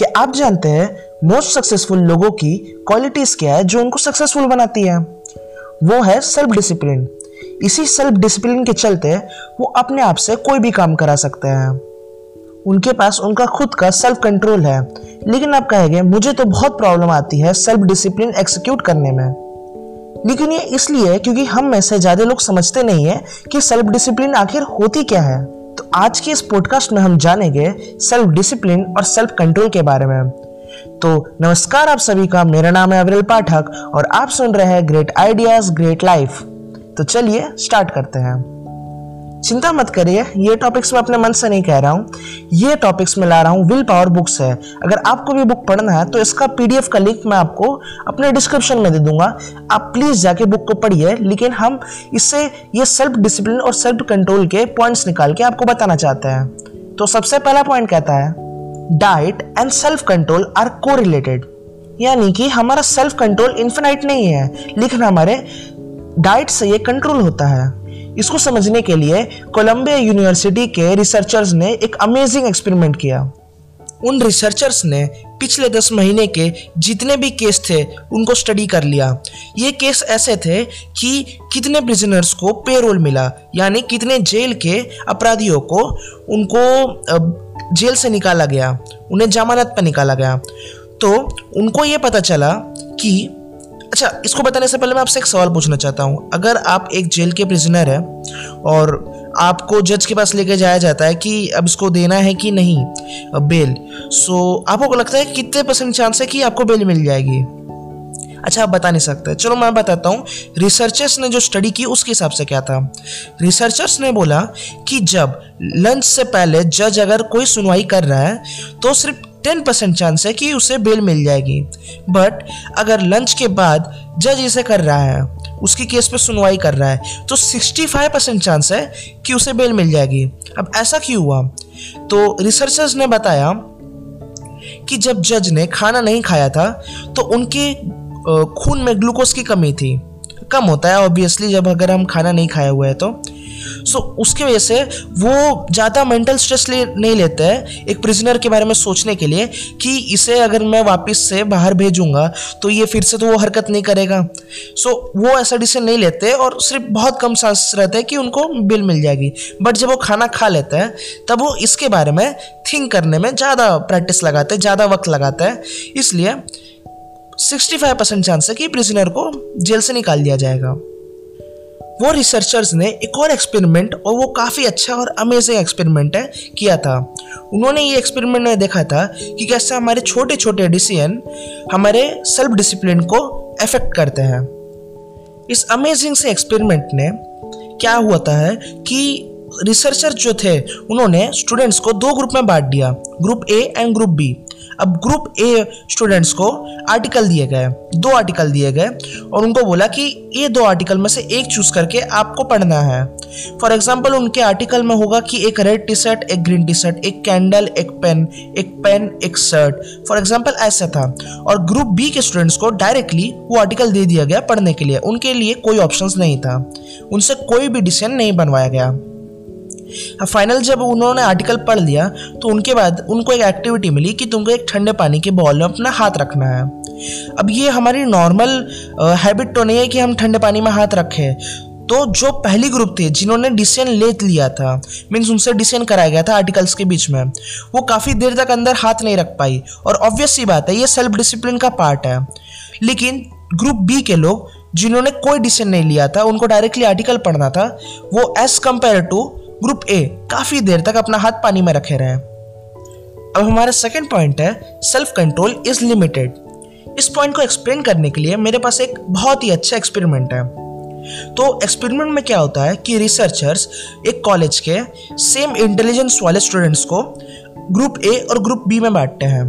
कि आप जानते हैं मोस्ट सक्सेसफुल लोगों की क्वालिटीज क्या है जो उनको सक्सेसफुल बनाती है? वो है सेल्फ डिसिप्लिन इसी सेल्फ डिसिप्लिन के चलते वो अपने आप से कोई भी काम करा सकते हैं। उनके पास उनका खुद का सेल्फ कंट्रोल है। लेकिन आप कहेंगे, मुझे तो बहुत प्रॉब्लम आती है सेल्फ डिसिप्लिन एक्सिक्यूट करने में। लेकिन ये इसलिए क्योंकि हम में से ज़्यादा लोग समझते नहीं है कि सेल्फ डिसिप्लिन आखिर होती क्या है। तो आज के इस पॉडकास्ट में हम जानेंगे सेल्फ डिसिप्लिन और सेल्फ कंट्रोल के बारे में। तो नमस्कार आप सभी का, मेरा नाम है अविरल पाठक और आप सुन रहे हैं ग्रेट आइडियाज़ ग्रेट लाइफ तो चलिए स्टार्ट करते हैं। चिंता मत करिए, ये टॉपिक्स मैं अपने मन से नहीं कह रहा हूँ। ये टॉपिक्स में ला रहा हूँ विल पावर बुक्स है। अगर आपको भी बुक पढ़ना है तो इसका पीडीएफ का लिंक मैं आपको अपने डिस्क्रिप्शन में दे दूँगा। आप प्लीज़ जाके बुक को पढ़िए, लेकिन हम इससे ये सेल्फ डिसिप्लिन और सेल्फ कंट्रोल के पॉइंट्स निकाल के आपको बताना चाहते हैं। तो सबसे पहला पॉइंट कहता है diet and self control are को रिलेटेड यानी कि हमारा सेल्फ कंट्रोल इन्फिनाइट नहीं है, लेकिन हमारे डाइट से ये कंट्रोल होता है। इसको समझने के लिए कोलंबिया यूनिवर्सिटी के रिसर्चर्स ने एक अमेजिंग एक्सपेरिमेंट किया। उन रिसर्चर्स ने पिछले दस महीने के जितने भी केस थे, उनको स्टडी कर लिया। ये केस ऐसे थे कि कितने प्रिजनर्स को पेरोल मिला, यानी कितने जेल के अपराधियों को उनको जेल से निकाला गया, उन्हें जमानत पर निकाला गया। तो उनको ये पता चला कि अच्छा इसको बताने से पहले मैं आपसे एक सवाल पूछना चाहता हूँ। अगर आप एक जेल के प्रिजनर हैं और आपको जज के पास लेके जाया जाता है कि अब इसको देना है कि नहीं बेल सो आपको लगता है कितने परसेंट चांस है कि आपको बेल मिल जाएगी? अच्छा आप बता नहीं सकते। चलो, मैं बताता हूँ। रिसर्चर्स ने जो स्टडी की, उसके हिसाब से क्या था? रिसर्चर्स ने बोला कि जब लंच से पहले जज अगर कोई सुनवाई कर रहा है तो सिर्फ़ टेन परसेंट चांस है कि उसे बेल मिल जाएगी। बट अगर लंच के बाद जज इसे कर रहा है, उसकी केस पे सुनवाई कर रहा है तो 65 परसेंट चांस है कि उसे बेल मिल जाएगी। अब ऐसा क्यों हुआ? तो रिसर्चर्स ने बताया कि जब जज ने खाना नहीं खाया था तो उनके खून में ग्लूकोज की कमी थी। कम होता है ऑब्वियसली जब अगर हम खाना नहीं खाया हुआ है तो सो so, उसकी वजह से वो ज़्यादा मेंटल स्ट्रेस ले नहीं लेते हैं एक प्रिजनर के बारे में सोचने के लिए कि इसे अगर मैं वापस से बाहर भेजूँगा तो ये फिर से तो वो हरकत नहीं करेगा। सो so, वो ऐसा डिसीज़न नहीं लेते और सिर्फ़ बहुत कम चांस रहते हैं कि उनको बिल मिल जाएगी। बट जब वो खाना खा लेते हैं तब वो इसके बारे में थिंक करने में ज़्यादा प्रैक्टिस लगाते हैं ज़्यादा वक्त लगाते हैं। इसलिए 65 परसेंट चांस है कि प्रिजनर को जेल से निकाल दिया जाएगा। वो रिसर्चर्स ने एक और एक्सपेरिमेंट और वो काफ़ी अच्छा और अमेजिंग एक्सपेरिमेंट है किया था। उन्होंने ये एक्सपेरिमेंट में देखा था कि कैसे हमारे छोटे छोटे डिसीज़न हमारे सेल्फ डिसिप्लिन को अफेक्ट करते हैं। इस अमेजिंग से एक्सपेरिमेंट ने क्या हुआ है कि रिसर्चर जो थे, उन्होंने स्टूडेंट्स को दो ग्रुप में बांट दिया group A and group B अब ग्रुप ए स्टूडेंट्स को आर्टिकल दिए गए, दो आर्टिकल दिए गए और उनको बोला कि ये दो आर्टिकल में से एक चूज़ करके आपको पढ़ना है। फॉर एग्ज़ाम्पल उनके आर्टिकल में होगा कि एक रेड टी शर्ट एक ग्रीन टी शर्ट एक कैंडल एक पेन एक पेन एक शर्ट फॉर एग्ज़ाम्पल ऐसा था। और ग्रुप बी के स्टूडेंट्स को डायरेक्टली वो आर्टिकल दे दिया गया पढ़ने के लिए। उनके लिए कोई ऑप्शन नहीं था। उनसे कोई भी डिसीज़न नहीं बनवाया गया। फाइनल जब उन्होंने आर्टिकल पढ़ लिया तो उनके बाद उनको एक एक्टिविटी मिली कि तुमको एक ठंडे पानी के बॉल में अपना हाथ रखना है। अब ये हमारी नॉर्मल हैबिट तो नहीं है कि हम ठंडे पानी में हाथ रखें। तो जो पहली ग्रुप थे, जिन्होंने डिसीज़न ले लिया था मीन्स उनसे डिसीज़न कराया गया था आर्टिकल्स के बीच में, वो काफ़ी देर तक अंदर हाथ नहीं रख पाई। और ऑब्वियस सी बात है, ये सेल्फ डिसिप्लिन का पार्ट है। लेकिन ग्रुप बी के लोग, जिन्होंने कोई डिसीज़न नहीं लिया था, उनको डायरेक्टली आर्टिकल पढ़ना था, वो as compared to group A काफ़ी देर तक अपना हाथ पानी में रखे रहे। अब हमारा सेकेंड पॉइंट है सेल्फ कंट्रोल इज़ लिमिटेड इस पॉइंट को एक्सप्लेन करने के लिए मेरे पास एक बहुत ही अच्छा एक्सपेरिमेंट है। तो एक्सपेरिमेंट में क्या होता है कि रिसर्चर्स एक कॉलेज के सेम इंटेलिजेंस वाले स्टूडेंट्स को ग्रुप ए और ग्रुप बी में बांटते हैं।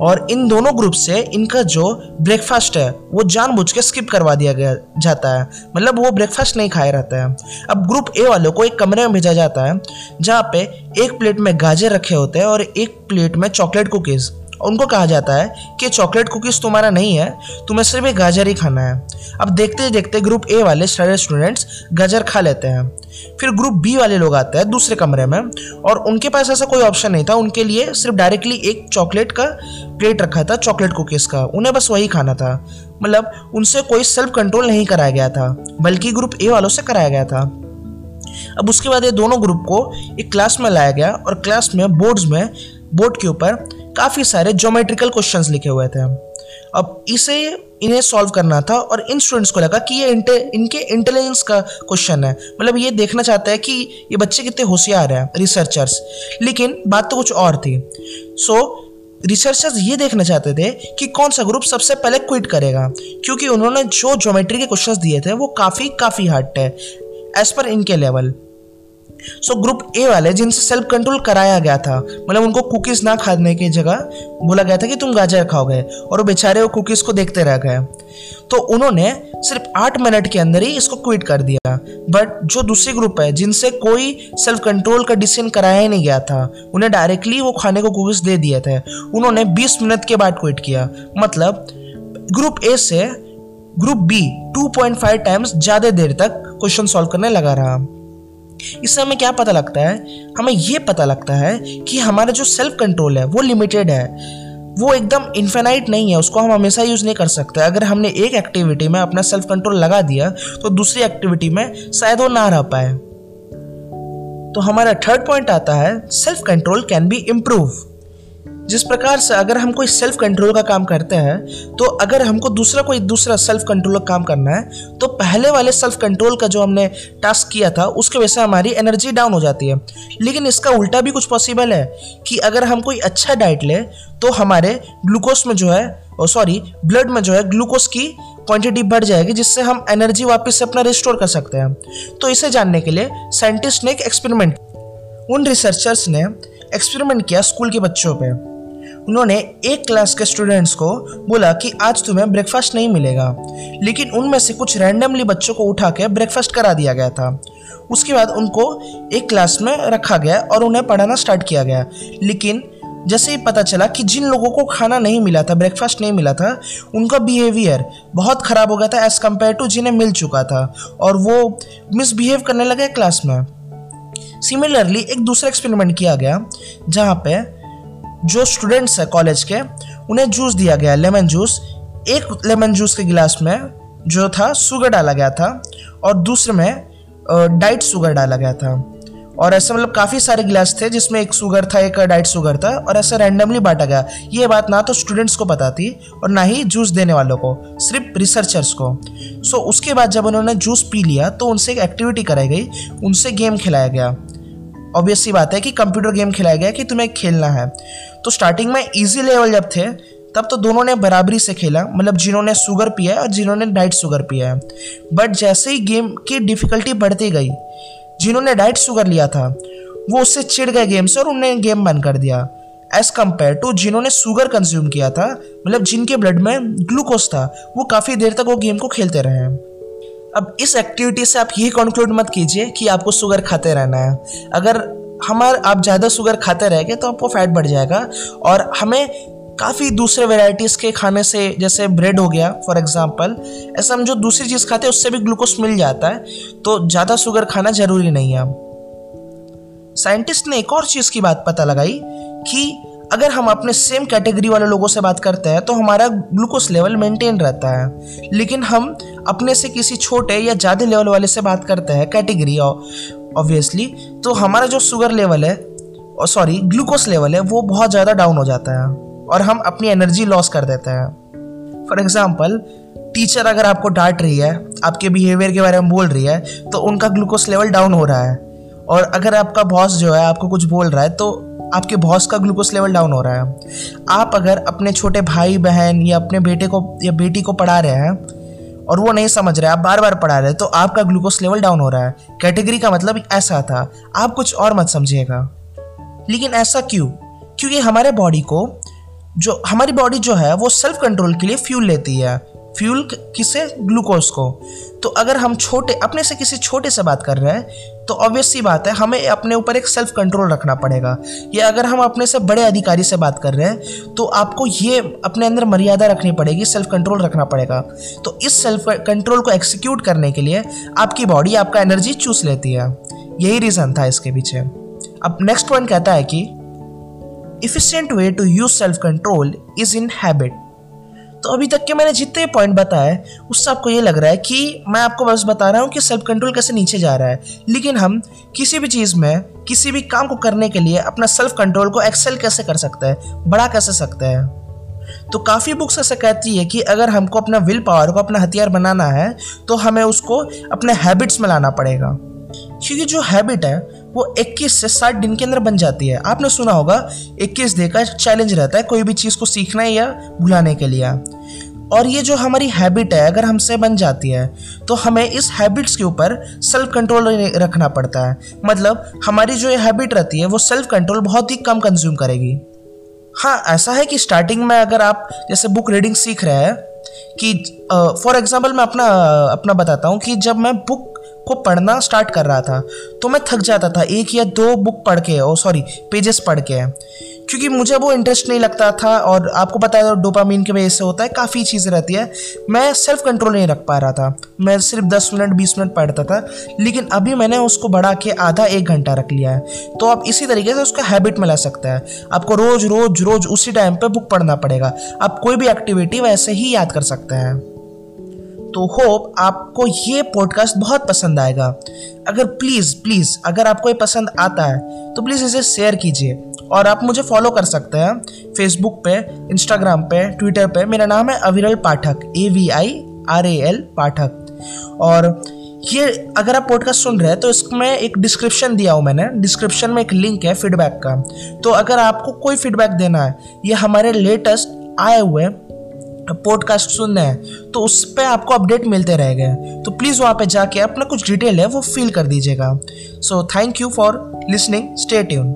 और इन दोनों ग्रुप से इनका जो ब्रेकफास्ट है, वो जानबूझ के स्किप करवा दिया गया, जाता है। मतलब वो ब्रेकफास्ट नहीं खाए रहता है। अब ग्रुप ए वालों को एक कमरे में भेजा जाता है, जहाँ पे एक प्लेट में गाजर रखे होते हैं और एक प्लेट में चॉकलेट कुकीज़ उनको कहा जाता है कि चॉकलेट कुकीज़ तुम्हारा नहीं है, तुम्हें सिर्फ़ एक गाजर ही खाना है। अब देखते ही देखते ग्रुप ए वाले सारे स्टूडेंट्स गाजर खा लेते हैं। फिर ग्रुप बी वाले लोग आते हैं दूसरे कमरे में, और उनके पास ऐसा कोई ऑप्शन नहीं था, उनके लिए सिर्फ़ डायरेक्टली एक चॉकलेट का प्लेट रखा था चॉकलेट कुकीज़ का। उन्हें बस वही खाना था। मतलब उनसे कोई सेल्फ कंट्रोल नहीं कराया गया था, बल्कि ग्रुप ए वालों से कराया गया था। अब उसके बाद ये दोनों ग्रुप को एक क्लास में लाया गया, और क्लास में बोर्ड्स में बोर्ड के ऊपर काफ़ी सारे ज्योमेट्रिकल क्वेश्चंस लिखे हुए थे अब इसे इन्हें सॉल्व करना था और इन स्टूडेंट्स को लगा कि ये इंटे, इनके इंटेलिजेंस का क्वेश्चन है। मतलब ये देखना चाहता है कि ये बच्चे कितने होशियार हैं रिसर्चर्स लेकिन बात तो कुछ और थी। सो so, रिसर्चर्स ये देखना चाहते थे कि कौन सा ग्रुप सबसे पहले क्विट करेगा। क्योंकि उन्होंने जो ज्योमेट्री के क्वेश्चंस दिए थे वो काफ़ी काफ़ी हार्ड थे एज पर इनके लेवल सो ग्रुप ए वाले जिनसे सेल्फ कंट्रोल कराया गया था मतलब उनको कुकीज़ ना खाने की जगह बोला गया था कि तुम गाजर खाओगे और बेचारे वो कुकीज़ को देखते रह गए। तो उन्होंने सिर्फ़ आठ मिनट के अंदर ही इसको क्विट कर दिया। बट जो दूसरी ग्रुप है, जिनसे कोई सेल्फ कंट्रोल का डिसीज़न कराया ही नहीं गया था, उन्हें डायरेक्टली वो खाने को कुकीज़ दे दिए थे। उन्होंने 20 मिनट के बाद क्विट किया। मतलब ग्रुप ए से ग्रुप बी 2.5 टाइम्स ज़्यादा देर तक क्वेश्चन सॉल्व करने लगा रहा। इससे हमें क्या पता लगता है? हमें यह पता लगता है कि हमारा जो सेल्फ कंट्रोल है, वो लिमिटेड है। वो एकदम इन्फेनाइट नहीं है, उसको हम हमेशा यूज़ नहीं कर सकते। अगर हमने एक एक्टिविटी में अपना सेल्फ कंट्रोल लगा दिया तो दूसरी एक्टिविटी में शायद वो ना रह पाए। तो हमारा थर्ड पॉइंट आता है self control can be improve जिस प्रकार से अगर हम कोई सेल्फ कंट्रोल का काम करते हैं तो अगर हमको दूसरा कोई दूसरा सेल्फ कंट्रोल का काम करना है तो पहले वाले सेल्फ कंट्रोल का जो हमने टास्क किया था, उसके वजह से हमारी एनर्जी डाउन हो जाती है। लेकिन इसका उल्टा भी कुछ पॉसिबल है कि अगर हम कोई अच्छा डाइट ले तो हमारे ग्लूकोज में जो है सॉरी ब्लड में जो है ग्लूकोज की क्वांटिटी बढ़ जाएगी, जिससे हम एनर्जी वापस से अपना रिस्टोर कर सकते हैं। तो इसे जानने के लिए साइंटिस्ट ने एक एक्सपेरिमेंट उन रिसर्चर्स ने एक्सपेरिमेंट किया स्कूल के बच्चों पे। उन्होंने एक क्लास के स्टूडेंट्स को बोला कि आज तुम्हें ब्रेकफास्ट नहीं मिलेगा। लेकिन उनमें से कुछ रैंडमली बच्चों को उठा के ब्रेकफास्ट करा दिया गया था। उसके बाद उनको एक क्लास में रखा गया और उन्हें पढ़ाना स्टार्ट किया गया। लेकिन जैसे ही पता चला कि जिन लोगों को खाना नहीं मिला था ब्रेकफास्ट नहीं मिला था, उनका बिहेवियर बहुत ख़राब हो गया था एज़ कंपेयर टू जिन्हें मिल चुका था। और वो मिसबिहेव करने लगे क्लास में। सिमिलरली एक दूसरा एक्सपेरिमेंट किया गया, जहाँ पे जो स्टूडेंट्स है कॉलेज के, उन्हें जूस दिया गया लेमन जूस एक लेमन जूस के गिलास में जो था शुगर डाला गया था और दूसरे में डाइट शुगर डाला गया था। और ऐसे मतलब काफ़ी सारे गिलास थे जिसमें एक शुगर था, एक डाइट शुगर था और ऐसे रैंडमली बांटा गया। ये बात ना तो स्टूडेंट्स को पता थी और ना ही जूस देने वालों को, सिर्फ़ रिसर्चर्स को। सो उसके बाद जब उन्होंने जूस पी लिया तो उनसे एक एक्टिविटी कराई गई, उनसे गेम खिलाया गया। ऑब्वियस सी बात है कि कंप्यूटर गेम खिलाया गया कि तुम्हें खेलना है। तो स्टार्टिंग में ईजी लेवल जब थे, तब तो दोनों ने बराबरी से खेला। मतलब जिन्होंने शुगर पिया है और जिन्होंने डाइट शुगर पिया है। बट जैसे ही गेम की डिफ़िकल्टी बढ़ती गई, जिन्होंने डाइट शुगर लिया था, वो उससे चिढ़ गए गेम से और उन्होंने गेम बंद कर दिया। एज कंपेयर टू जिन्होंने शुगर कंज्यूम किया था मतलब जिनके ब्लड में ग्लूकोज था, वो काफ़ी देर तक वो गेम को खेलते रहे। अब इस एक्टिविटी से आप यही कंक्लूड मत कीजिए कि आपको शुगर खाते रहना है। अगर हमार, आप ज़्यादा शुगर खाते रहेंगे तो आपको फैट बढ़ जाएगा और हमें काफ़ी दूसरे वेराइटीज़ के खाने से, जैसे ब्रेड हो गया फॉर एग्जांपल ऐसा हम जो दूसरी चीज़ खाते हैं, उससे भी ग्लूकोज मिल जाता है तो ज़्यादा शुगर खाना ज़रूरी नहीं है। साइंटिस्ट ने एक और चीज़ की बात पता लगाई कि अगर हम अपने सेम कैटेगरी वाले लोगों से बात करते हैं तो हमारा ग्लूकोज लेवल मेंटेन रहता है। लेकिन हम अपने से किसी छोटे या ज़्यादा लेवल वाले से बात करते हैं कैटेगरी ऑब्वियसली तो हमारा जो शुगर लेवल है, और सॉरी ग्लूकोज लेवल है, वो बहुत ज़्यादा डाउन हो जाता है, और हम अपनी एनर्जी लॉस कर देते हैं। फॉर एग्ज़ाम्पल टीचर अगर आपको डांट रही है, आपके बिहेवियर के बारे में बोल रही है तो उनका ग्लूकोज लेवल डाउन हो रहा है। और अगर आपका बॉस जो है, आपको कुछ बोल रहा है तो आपके बॉस का ग्लूकोज लेवल डाउन हो रहा है। आप अगर अपने छोटे भाई, बहन या अपने बेटे को, या बेटी को पढ़ा रहे हैं और वो नहीं समझ रहे, आप बार बार पढ़ा रहे तो आपका ग्लूकोज लेवल डाउन हो रहा है। कैटेगरी का मतलब ऐसा था, आप कुछ और मत समझिएगा। लेकिन ऐसा क्यों? क्योंकि हमारे बॉडी को जो, हमारी बॉडी जो है, वो सेल्फ कंट्रोल के लिए फ्यूल लेती है। फ्यूल किसे? ग्लूकोज को। तो अगर हम छोटे, अपने से किसी छोटे से बात कर रहे हैं तो ऑब्वियस सी बात है, हमें अपने ऊपर एक सेल्फ कंट्रोल रखना पड़ेगा। या अगर हम अपने से बड़े अधिकारी से बात कर रहे हैं तो आपको ये अपने अंदर मर्यादा रखनी पड़ेगी सेल्फ कंट्रोल रखना पड़ेगा। तो इस सेल्फ कंट्रोल को एक्सिक्यूट करने के लिए आपकी बॉडी आपका एनर्जी चूस लेती है। यही रीज़न था इसके पीछे। अब नेक्स्ट पॉइंट कहता है कि efficient way to use self control is in habit तो अभी तक के मैंने जितने पॉइंट बताए, उससे आपको ये लग रहा है कि मैं आपको बस बता रहा हूँ कि सेल्फ कंट्रोल कैसे नीचे जा रहा है। लेकिन हम किसी भी चीज़ में, किसी भी काम को करने के लिए अपना सेल्फ कंट्रोल को एक्सेल कैसे कर सकते हैं, बड़ा कैसे सकते हैं? तो काफ़ी बुक्स ऐसा कहती है कि अगर हमको अपना विल पावर को, अपना हथियार बनाना है तो हमें उसको अपने हैबिट्स में लाना पड़ेगा। क्योंकि जो हैबिट है वो 21 से 60 दिन के अंदर बन जाती है। आपने सुना होगा 21 डे का चैलेंज रहता है कोई भी चीज़ को सीखना या भुलाने के लिए। और ये जो हमारी हैबिट है अगर हमसे बन जाती है तो हमें इस हैबिट्स के ऊपर सेल्फ कंट्रोल रखना पड़ता है। मतलब हमारी जो ये हैबिट रहती है वो सेल्फ कंट्रोल बहुत ही कम कंज्यूम करेगी। हाँ ऐसा है कि स्टार्टिंग में अगर आप जैसे बुक रीडिंग सीख रहे हैं कि फॉर uh, एग्ज़ाम्पल मैं अपना अपना बताता हूँ कि जब मैं बुक को पढ़ना स्टार्ट कर रहा था तो मैं थक जाता था। एक या दो बुक पढ़ के ओ सॉरी पेजेस पढ़ के। क्योंकि मुझे वो इंटरेस्ट नहीं लगता था और आपको पता है डोपामीन की वजह से होता है, काफ़ी चीज़ें रहती है। मैं सेल्फ कंट्रोल नहीं रख पा रहा था। मैं सिर्फ़ दस मिनट, बीस मिनट पढ़ता था, लेकिन अभी मैंने उसको बढ़ा के आधा एक घंटा रख लिया है। तो आप इसी तरीके से उसका हैबिट में ला सकता है। आपको रोज़ रोज़ रोज़ उसी टाइम पर बुक पढ़ना पड़ेगा। आप कोई भी एक्टिविटी वैसे ही याद कर सकते हैं। तो होप आपको ये पॉडकास्ट बहुत पसंद आएगा। अगर प्लीज़ प्लीज़ अगर आपको ये पसंद आता है तो प्लीज़ इसे शेयर कीजिए। और आप मुझे फॉलो कर सकते हैं फेसबुक पे इंस्टाग्राम पे ट्विटर पे। मेरा नाम है Aviral Pathak A V I R A L Pathak. और ये अगर आप पॉडकास्ट सुन रहे हैं तो इसमें एक डिस्क्रिप्शन दिया हूँ मैंने। डिस्क्रिप्शन में एक लिंक है फीडबैक का। तो अगर आपको कोई फीडबैक देना है, ये हमारे लेटेस्ट आए हुए पॉडकास्ट सुन रहे हैं तो उस पर आपको अपडेट मिलते रहेगा। तो प्लीज़ वहाँ पे जाके अपना कुछ डिटेल है, वो फिल कर दीजिएगा। So thank you for listening stay tune